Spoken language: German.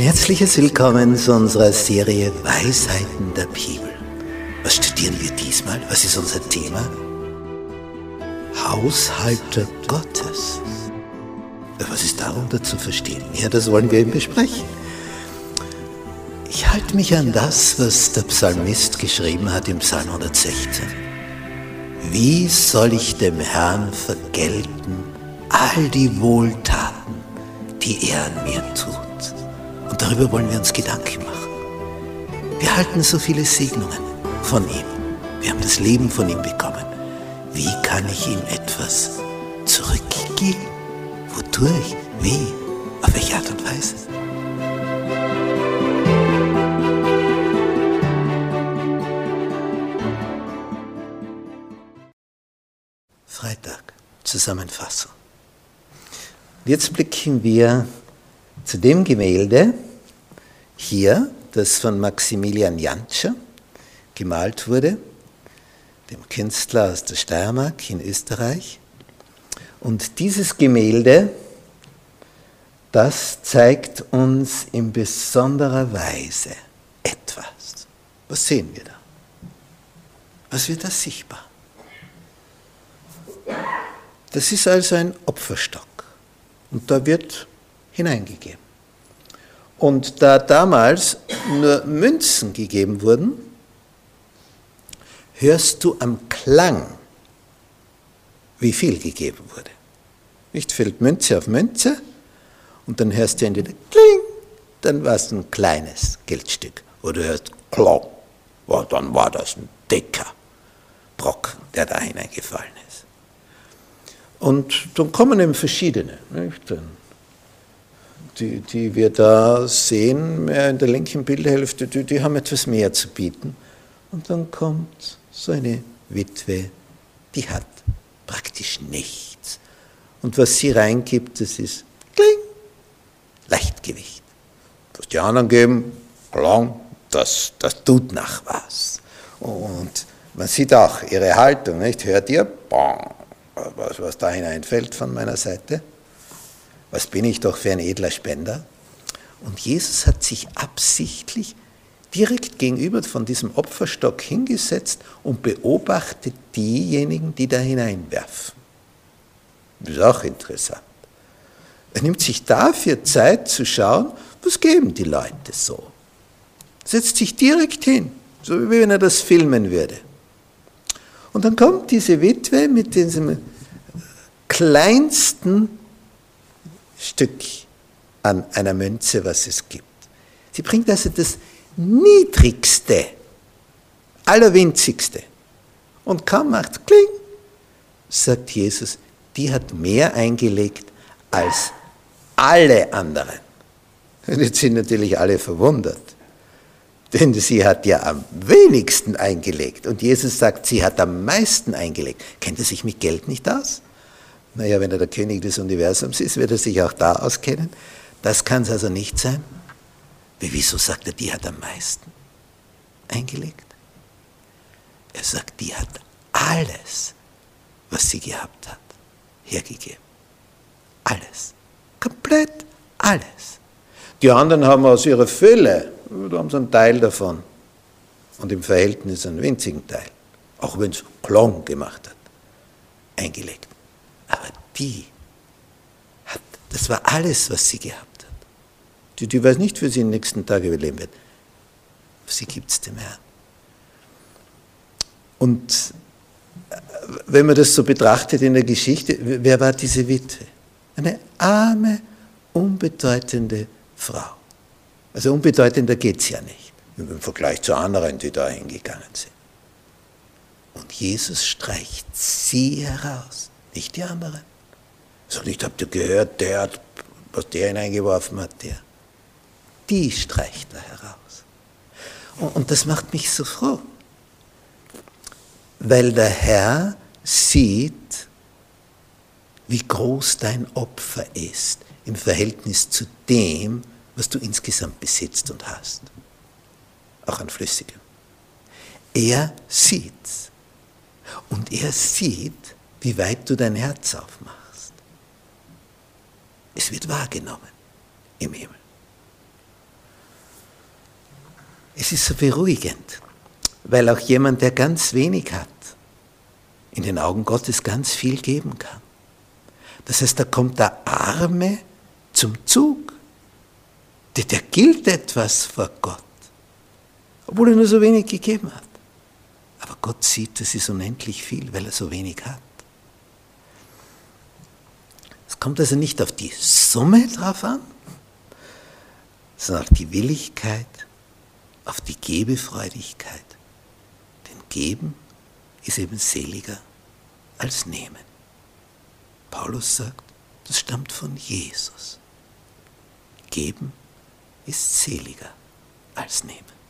Herzliches Willkommen zu unserer Serie Weisheiten der Bibel. Was studieren wir diesmal? Was ist unser Thema? Haushalter Gottes. Was ist darunter zu verstehen? Ja, das wollen wir eben besprechen. Ich halte mich an das, was der Psalmist geschrieben hat im Psalm 116. Wie soll ich dem Herrn vergelten all die Wohltaten, die er an mir tut? Und darüber wollen wir uns Gedanken machen. Wir halten so viele Segnungen von ihm. Wir haben das Leben von ihm bekommen. Wie kann ich ihm etwas zurückgeben? Wodurch? Wie? Auf welche Art und Weise? Freitag, Zusammenfassung. Jetzt blicken wir zu dem Gemälde hier, das von Maximilian Jantscher gemalt wurde, dem Künstler aus der Steiermark in Österreich. Und dieses Gemälde, das zeigt uns in besonderer Weise etwas. Was sehen wir da? Was wird da sichtbar? Das ist also ein Opferstock. Und da wird hineingegeben. Und da damals nur Münzen gegeben wurden, hörst du am Klang, wie viel gegeben wurde. Nicht fällt Münze auf Münze und dann hörst du entweder Kling, dann war es ein kleines Geldstück. Oder du hörst Klang, ja, dann war das ein dicker Brocken, der da hineingefallen ist. Und dann kommen eben verschiedene. Nicht? Dann die, die wir da sehen, in der linken Bildhälfte, die, die haben etwas mehr zu bieten. Und dann kommt so eine Witwe, die hat praktisch nichts. Und was sie reingibt, das ist kling, Leichtgewicht. Was die anderen geben, klang, das, das tut nach was. Und man sieht auch ihre Haltung, nicht? Hört ihr? Bang, was, was da hineinfällt von meiner Seite? Was bin ich doch für ein edler Spender? Und Jesus hat sich absichtlich direkt gegenüber von diesem Opferstock hingesetzt und beobachtet diejenigen, die da hineinwerfen. Das ist auch interessant. Er nimmt sich dafür Zeit zu schauen, was geben die Leute so. Setzt sich direkt hin, so wie wenn er das filmen würde. Und dann kommt diese Witwe mit diesem kleinsten Stück an einer Münze, was es gibt. Sie bringt also das Niedrigste, Allerwinzigste. Und kaum macht Kling, sagt Jesus, die hat mehr eingelegt als alle anderen. Und jetzt sind natürlich alle verwundert. Denn sie hat ja am wenigsten eingelegt. Und Jesus sagt, sie hat am meisten eingelegt. Kennt er sich mit Geld nicht aus? Naja, wenn er der König des Universums ist, wird er sich auch da auskennen. Das kann es also nicht sein. Wie, wieso sagt er, die hat am meisten eingelegt? Er sagt, die hat alles, was sie gehabt hat, hergegeben. Alles. Komplett alles. Die anderen haben aus ihrer Fülle, da haben sie einen Teil davon. Und im Verhältnis einen winzigen Teil, auch wenn es Klong gemacht hat, eingelegt. Aber die hat, das war alles, was sie gehabt hat. Die, die weiß nicht, wie sie in den nächsten Tagen überleben wird. Sie gibt es dem Herrn. Und äh, wenn man das so betrachtet in der Geschichte, wer war diese Witwe? Eine arme, unbedeutende Frau. Also unbedeutender geht es ja nicht, im Vergleich zu anderen, die da hingegangen sind. Und Jesus streicht sie heraus nicht die anderen. So nicht, habt ihr gehört, der hat, was der hineingeworfen hat, der. Die streicht er heraus. Und, und das macht mich so froh, weil der Herr sieht, wie groß dein Opfer ist im Verhältnis zu dem, was du insgesamt besitzt und hast. Auch an Flüssigem. Er sieht's. Und er sieht, wie weit du dein Herz aufmachst. Es wird wahrgenommen im Himmel. Es ist so beruhigend, weil auch jemand, der ganz wenig hat, in den Augen Gottes ganz viel geben kann. Das heißt, da kommt der Arme zum Zug. Der, der gilt etwas vor Gott, obwohl er nur so wenig gegeben hat. Aber Gott sieht, das ist unendlich viel, weil er so wenig hat. Kommt also nicht auf die Summe drauf an, sondern auf die Willigkeit, auf die Gebefreudigkeit. Denn Geben ist eben seliger als Nehmen. Paulus sagt, das stammt von Jesus. Geben ist seliger als Nehmen.